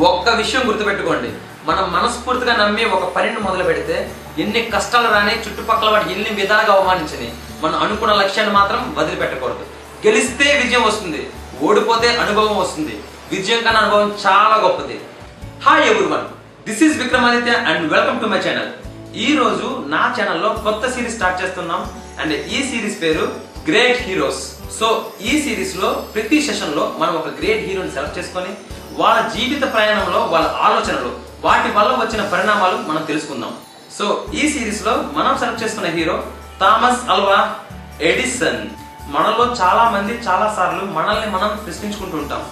ఒక్క విషయం గుర్తుపెట్టుకోండి. మనం మనస్ఫూర్తిగా నమ్మి ఒక పనిని మొదలు పెడితే ఎన్ని కష్టాలు రాని చుట్టుపక్కల వాటి ఎన్ని విధాలుగా అవమానించని మనం అనుకున్న లక్ష్యాన్ని మాత్రం వదిలిపెట్టకూడదు. గెలిస్తే విజయం వస్తుంది. ఓడిపోతే అనుభవం వస్తుంది. విజయం కన్నా అనుభవం చాలా గొప్పది. Hi everyone this is Vikramaditya and welcome to my channel ఈ రోజు నా ఛానల్లో కొత్త సిరీస్ స్టార్ట్ చేస్తున్నాం. అండ్ ఈ సిరీస్ పేరు గ్రేట్ హీరోస్ సో ఈ సిరీస్లో ప్రతి సెషన్లో మనం ఒక గ్రేట్ హీరోని సెలెక్ట్ చేసుకొని వాళ్ళ జీవిత ప్రయాణంలో వాళ్ళ ఆలోచనలు వాటి వల్ల వచ్చిన పరిణామాలు మనం తెలుసుకుందాం. సో ఈ సిరీస్లో మనం సెలెక్ట్ చేసుకున్న హీరో థామస్ అల్వా ఎడిసన్. మనలో చాలా మంది చాలా సార్లు మనల్ని మనం ప్రశ్నించుకుంటూ ఉంటాం.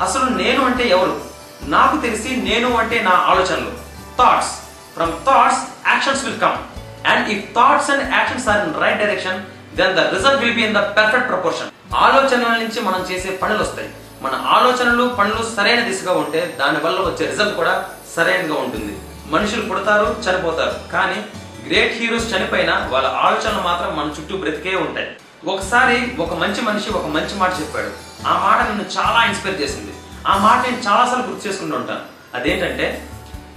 అసలు నేను అంటే ఎవరు? నాకు తెలిసి నేను అంటే నా ఆలోచనలు. Thoughts from thoughts actions will come and if thoughts and actions are in right direction then the result will be in the perfect proportion ఆలోచనల నుంచి మనం చేసే పనులు వస్తాయి మన ఆలోచనలు పనులు సరైన దిశగా ఉంటే దాని వల్ల వచ్చే రిజల్ట్ కూడా సరైనగా ఉంటుంది. మనుషులు పుడతారు చనిపోతారు. కానీ గ్రేట్ హీరోస్ చనిపోయినా వాళ్ళ ఆలోచనలు మాత్రం మన చుట్టూ బ్రతికే ఉంటాయి. ఒకసారి ఒక మంచి మనిషి ఒక మంచి మాట చెప్పాడు. ఆ మాట నన్ను చాలా ఇన్స్పైర్ చేసింది. ఆ మాట నేను చాలాసార్లు గుర్తు చేసుకుంటూ ఉంటాను. అదేంటంటే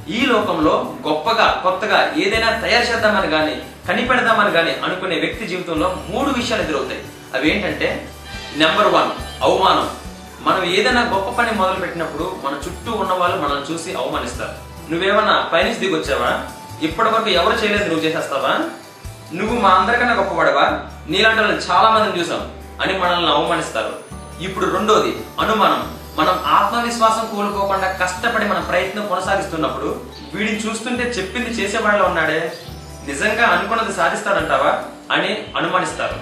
ఈ లోకంలో గొప్పగా కొత్తగా ఏదైనా తయారు చేద్దామని కానీ కనిపెడదామని కానీ అనుకునే వ్యక్తి జీవితంలో మూడు విషయాలు ఎదురవుతాయి. అవి ఏంటంటే నెంబర్ వన్ అవమానం. మనం ఏదైనా గొప్ప పని మొదలు పెట్టినప్పుడు మన చుట్టూ ఉన్న వాళ్ళు మనల్ని చూసి అవమానిస్తారు. నువ్వేమన్నా పైనుంచి దిగొచ్చావా? ఇప్పటి వరకు ఎవరు చేయలేదు నువ్వు చేసేస్తావా? నువ్వు మా అందరికన్నా గొప్పవాడవా? నీలాంటి వాళ్ళని చాలా మందిని చూసాం అని మనల్ని అవమానిస్తారు. ఇప్పుడు రెండోది అనుమానం. మనం ఆత్మవిశ్వాసం కోల్పోకుండా కష్టపడి మన ప్రయత్నం కొనసాగిస్తున్నప్పుడు వీడిని చూస్తుంటే చెప్పింది చేసేవాడిలో ఉన్నాడే. నిజంగా అనుకున్నది సాధిస్తాడంటావా? అని అనుమానిస్తారు.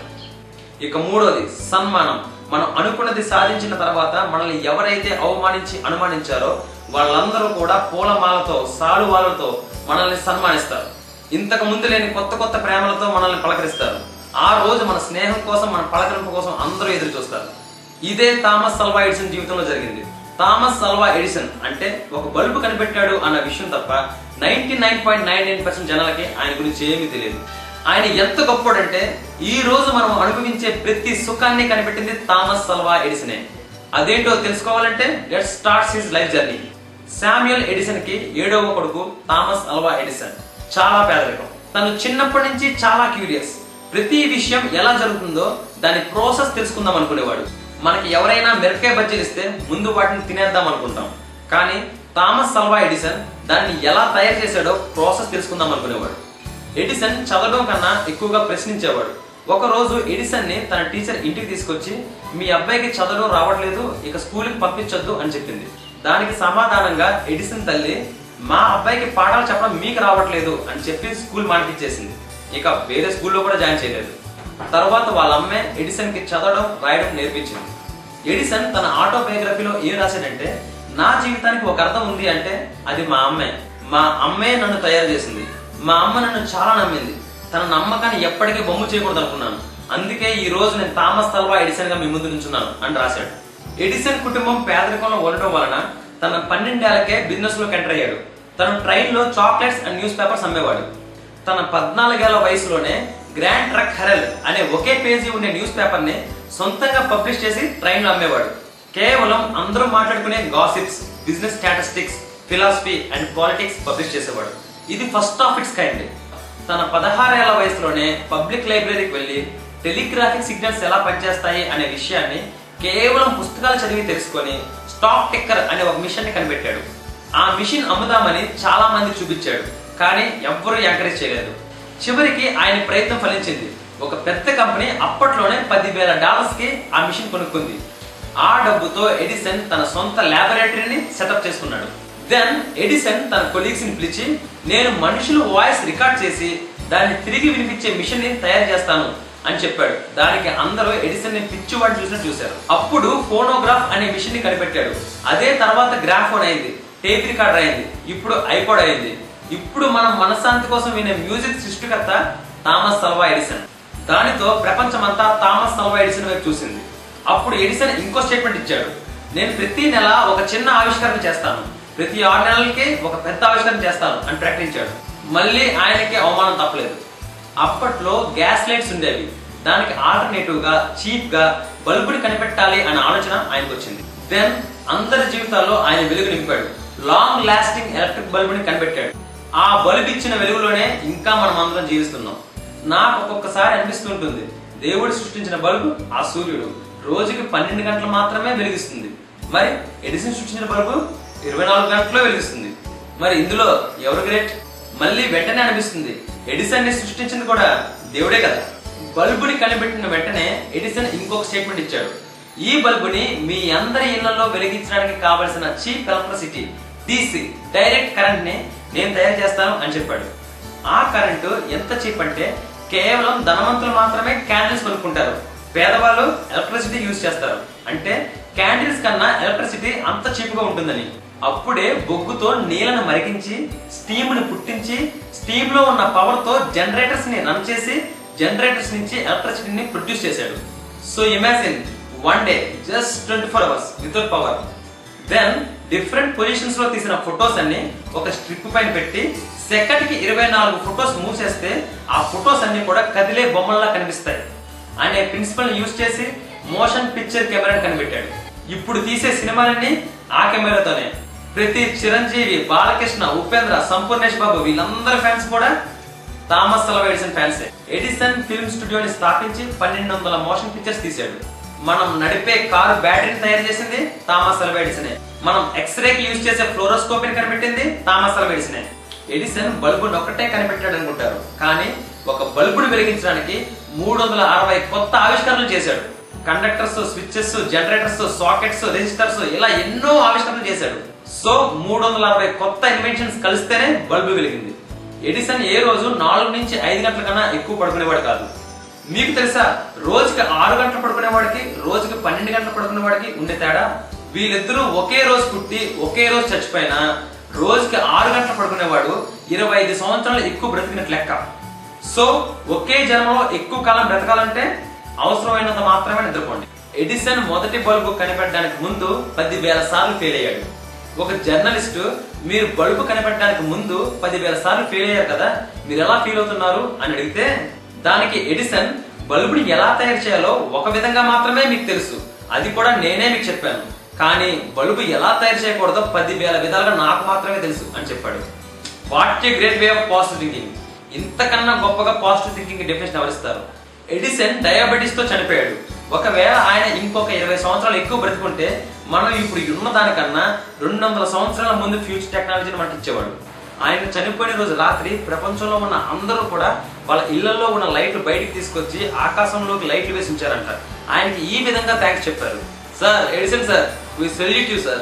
ఇక మూడోది సన్మానం. మనం అనుకున్నది సాధించిన తర్వాత మనల్ని ఎవరైతే అవమానించి అనుమానించారో వాళ్ళందరూ కూడా పూలమాలతో సాలువాలతో మనల్ని సన్మానిస్తారు. ఇంతకు ముందు లేని కొత్త కొత్త ప్రేమలతో మనల్ని పలకరిస్తారు. ఆ రోజు మన స్నేహం కోసం మన పలకరింపు కోసం అందరూ ఎదురు చూస్తారు. ఇదే థామస్ సల్వా ఎడిసన్ జీవితంలో జరిగింది. థామస్ సల్వా ఎడిసన్ అంటే ఒక బల్బు కనిపెట్టాడు అన్న విషయం తప్ప ninety nine point nine nine percent జనాలకి ఆయన గురించి ఏమీ తెలియదు. ఆయన ఎంత గొప్పోడంటే ఈ రోజు మనం అనుభవించే ప్రతి సుఖాన్ని కనిపెట్టింది థామస్ సల్వా ఎడిసనే. అదేంటో తెలుసుకోవాలంటే let starts his life journey. Samuel ఎడిసన్కి ఏడవ కొడుకు థామస్ అల్వా ఎడిసన్. చాలా పేదరికం తను చిన్నప్పటి నుంచి చాలా క్యూరియస్. ప్రతి విషయం ఎలా జరుగుతుందో దాని ప్రాసెస్ తెలుసుకుందాం అనుకునేవాడు. మనకి ఎవరైనా మిరపకాయ బజ్జీలు ఇస్తే ముందు వాటిని తినేద్దాం అనుకుంటాం. కానీ థామస్ సల్వా ఎడిసన్ దాన్ని ఎలా తయారు చేశాడో ప్రాసెస్ తెలుసుకుందాం అనుకునేవాడు. ఎడిసన్ చదవడం కన్నా ఎక్కువగా ప్రశ్నించేవాడు. ఒక రోజు ఎడిసన్ని తన టీచర్ ఇంటికి తీసుకొచ్చి మీ అబ్బాయికి చదవడం రావట్లేదు ఇక స్కూల్కి పంపించొద్దు అని చెప్పింది. దానికి సమాధానంగా ఎడిసన్ తల్లి మా అబ్బాయికి పాఠాలు చెప్పడం మీకు రావట్లేదు అని చెప్పి స్కూల్ మానిపించేసింది. ఇక వేరే స్కూల్లో కూడా జాయిన్ చేయలేదు. తర్వాత వాళ్ళ అమ్మే ఎడిసన్కి చదవడం రాయడం నేర్పించింది. ఎడిసన్ తన ఆటోబయోగ్రఫీలో ఏం రాశాడంటే నా జీవితానికి ఒక అర్థం ఉంది అంటే అది మా అమ్మే. మా అమ్మే నన్ను తయారు చేసింది. మా అమ్మ నన్ను చాలా నమ్మింది. తన నమ్మకాన్ని ఎప్పటికీ బొమ్ము చేయకూడదు అనుకున్నాను. అందుకే ఈ రోజు నేను థామస్ తల్వా ఎడిసన్గా మీ ముందు నుంచున్నాను అని రాశాడు. ఎడిసన్ కుటుంబం పేదరికంలో ఉండటం వలన తన పన్నెండేళ్ళకే బిజినెస్లోకి ఎంటర్ అయ్యాడు. తను ట్రైన్లో చాక్లెట్స్ అండ్ న్యూస్ పేపర్స్ అమ్మేవాడు. తన పద్నాలుగేళ్ళ వయసులోనే గ్రాండ్ ట్రక్ హెరల్ అనే ఒకే పేజీ ఉండే న్యూస్ పేపర్ని సొంతంగా పబ్లిష్ చేసి ట్రైన్లో అమ్మేవాడు. కేవలం అందరూ మాట్లాడుకునే gossips business statistics philosophy and politics publish చేసేవాడు. ఇది ఫస్ట్ ఆఫ్ ఇట్స్ కైండ్. తన పదహారేళ్ళ వయసులోనే పబ్లిక్ లైబ్రరీకి వెళ్ళి టెలిగ్రాఫిక్ సిగ్నల్స్ ఎలా పనిచేస్తాయి అనే విషయాన్ని కేవలం పుస్తకాలు చదివి తెలుసుకొని స్టాక్ టిక్కర్ అనే ఒక మిషన్ని కనిపెట్టాడు. ఆ మిషన్ అమ్ముదామని చాలా మంది చూపించాడు కానీ ఎవ్వరూ ఎంకరేజ్ చేయలేదు. చివరికి ఆయన ప్రయత్నం ఫలించింది. ఒక పెద్ద కంపెనీ అప్పట్లోనే పదివేల డాలర్స్కి ఆ మిషన్ కొనుక్కుంది. ఆ డబ్బుతో ఎడిసన్ తన సొంత ల్యాబొరేటరీని సెటప్ చేసుకున్నాడు. దెన్ ఎడిసన్ తన కొలీగ్స్ని పిలిచి నేను మనుషులు వాయిస్ రికార్డ్ చేసి దాన్ని తిరిగి వినిపించే మిషన్ని తయారు చేస్తాను అని చెప్పాడు. దానికి అందరూ ఎడిసన్ని పిచ్చివాడు చూసినట్టు చూశారు. అప్పుడు ఫోనోగ్రాఫ్ అనే మిషన్ని కనిపెట్టాడు. అదే తర్వాత గ్రాఫోన్ అయింది. టేప్ రికార్డర్ అయింది. ఇప్పుడు ఐపాడ్ అయింది. ఇప్పుడు మనం మనశ్శాంతి కోసం వినే మ్యూజిక్ సృష్టికర్త థామస్ సల్వా ఎడిసన్ దానితో ప్రపంచమంతా థామస్ సల్వా ఎడిసన్ వైపు చూసింది. అప్పుడు ఎడిసన్ ఇంకో స్టేట్మెంట్ ఇచ్చాడు. నేను ప్రతి నెల ఒక చిన్న ఆవిష్కరణ చేస్తాను. ప్రతి ఆరు నెలలకి ఒక పెద్ద ఆవిష్కరణ చేస్తాను అని ప్రకటించాడు. మళ్ళీ ఆయనకి అవమానం తప్పలేదు. అప్పట్లో గ్యాస్ లైట్స్ ఉండేవి. దానికి ఆల్టర్నేటివ్గా చీప్గా బల్బుని కనిపెట్టాలి అనే ఆలోచన ఆయనకు వచ్చింది దెన్ అందరి జీవితాల్లో ఆయన వెలుగు నింపాడు. లాంగ్ లాస్టింగ్ ఎలక్ట్రిక్ బల్బుని కనిపెట్టాడు. ఆ బల్బు ఇచ్చిన వెలుగులోనే ఇంకా మనం అందరం జీవిస్తున్నాం. నాకు ఒక్కొక్కసారి అనిపిస్తుంటుంది. దేవుడు సృష్టించిన బల్బు ఆ సూర్యుడు. రోజుకి పన్నెండు గంటలు మాత్రమే వెలిగిస్తుంది. మరి ఎడిసన్ సృష్టించిన బల్బు? ఇరవై నాలుగు గంటల్లో వెలిగిస్తుంది. మరి ఇందులో ఎవరు గ్రేట్ మళ్ళీ వెంటనే అనిపిస్తుంది. ఎడిసన్ని సృష్టించింది కూడా దేవుడే కదా. బల్బుని కనిపెట్టిన వెంటనే ఎడిసన్ ఇంకొక స్టేట్మెంట్ ఇచ్చాడు. ఈ బల్బుని మీ అందరి ఇళ్ళలో వెలిగించడానికి కావలసిన చీప్ ఎలక్ట్రిసిటీ డీసీ డైరెక్ట్ కరెంట్ని నేను తయారు చేస్తాను అని చెప్పాడు. ఆ కరెంటు ఎంత చీప్ అంటే కేవలం ధనవంతులు మాత్రమే క్యాండిల్స్ కొనుక్కుంటారు. పేదవాళ్ళు ఎలక్ట్రిసిటీ యూజ్ చేస్తారు. అంటే క్యాండిల్స్ కన్నా ఎలక్ట్రిసిటీ అంత చీప్గా ఉంటుందని. అప్పుడే బొగ్గుతో నీళ్ళను మరిగించి స్టీమ్ని పుట్టించి స్టీమ్లో ఉన్న పవర్తో జనరేటర్స్ని రన్ చేసి జనరేటర్స్ నుంచి ఎలక్ట్రిసిటీని ప్రొడ్యూస్ చేశాడు. So imagine one day just twenty four hours without power then different పొజిషన్స్లో తీసిన ఫొటోస్ అన్ని ఒక స్ట్రిప్ పైన పెట్టి సెకండ్కి ఇరవై నాలుగు ఫొటోస్ మూవ్ చేస్తే ఆ ఫొటోస్ అన్ని కూడా కదిలే బొమ్మల్లా కనిపిస్తాయి. అనే ప్రిన్సిపల్ యూజ్ చేసి మోషన్ పిక్చర్ కెమెరాని కనిపెట్టాడు. ఇప్పుడు తీసే సినిమాలన్నీ ఆ కెమెరాతోనే ప్రతి చిరంజీవి బాలకృష్ణ ఉపేంద్ర సంపూర్ణేష్ బాబు వీళ్ళందరి ఫ్యాన్స్ కూడా థామస్ అల్వా ఎడిసన్ ఫ్యాన్సే. ఎడిసన్ ఫిల్మ్ స్టూడియోని స్థాపించి పన్నెండు వందల మోషన్ పిక్చర్స్ తీశాడు. మనం నడిపే కారు బ్యాటరీని తయారు చేసింది థామస్ అల్వా ఎడిసనే మనం ఎక్స్రే కి యూజ్ చేసే ఫ్లోరోస్కోప్ని కనిపెట్టింది థామస్ అల్వా ఎడిసనే ఎడిసన్ బల్బుని ఒకటే కనిపెట్టాడు అనుకుంటారు. కానీ ఒక బల్బుని వెలిగించడానికి మూడు వందల అరవై కొత్త ఆవిష్కరణలు చేశాడు. Conductors switches generators sockets resistors ఇలా ఎన్నో ఆవిష్కరణలు చేశాడు. సో మూడు వందల అరవై కొత్త ఇన్వెన్షన్స్ కలిస్తేనే బల్బు వెలిగింది. ఎడిసన్ ఏ రోజు నాలుగు నుంచి ఐదు గంటల కన్నా ఎక్కువ పడుకునేవాడు కాదు. మీకు తెలుసా రోజుకి ఆరు గంటలు పడుకునేవాడికి రోజుకి పన్నెండు గంటలు పడుకునేవాడికి ఉండే తేడా? వీళ్ళిద్దరూ ఒకే రోజు పుట్టి ఒకే రోజు చచ్చిపోయినా రోజుకి ఆరు గంటలు పడుకునేవాడు ఇరవై ఐదు సంవత్సరాలు ఎక్కువ బ్రతికినట్లు లెక్క. సో ఒకే జన్మలో ఎక్కువ కాలం బ్రతకాలంటే అవసరమైనంత మాత్రమే నిద్రపోండి. ఎడిసన్ మొదటి బల్బు కనిపెట్టడానికి ముందు పదివేల సార్లు ఫెయిల్ అయ్యాడు. ఒక జర్నలిస్ట్ మీరు బల్బు కనిపెట్టడానికి ముందు పదివేల సార్లు ఫెయిల్ అయ్యారు కదా మీరు ఎలా ఫీల్ అవుతున్నారు అని అడిగితే దానికి ఎడిసన్ బల్బుని ఎలా తయారు చేయాలో ఒక విధంగా మాత్రమే మీకు తెలుసు. అది కూడా నేనే మీకు చెప్పాను. కానీ బల్బు ఎలా తయారు చేయకూడదో పదివేల విధాలుగా నాకు మాత్రమే తెలుసు అని చెప్పాడు. What a great way of positive thinking ఇంతకన్నా గొప్పగా పాజిటివ్ థింకింగ్ డెఫినేషన్ ఎవరిస్తారు? ఎడిసన్ డయాబెటీస్తో చనిపోయాడు. ఒకవేళ ఆయన ఇంకొక ఇరవై సంవత్సరాలు ఎక్కువ బ్రతుకుంటే మనం ఇప్పుడు ఉన్న దానికన్నా రెండు వందల సంవత్సరాల ముందు ఫ్యూచర్ టెక్నాలజీని మనకి ఇచ్చేవాడు ఆయన చనిపోయిన రోజు రాత్రి ప్రపంచంలో ఉన్న అందరూ కూడా వాళ్ళ ఇళ్ళలో ఉన్న లైట్లు బయటికి తీసుకొచ్చి ఆకాశంలోకి లైట్లు వేసి ఉంచారంట. ఆయనకి ఈ విధంగా థ్యాంక్స్ చెప్పారు. Sir Edison sir we salute you sir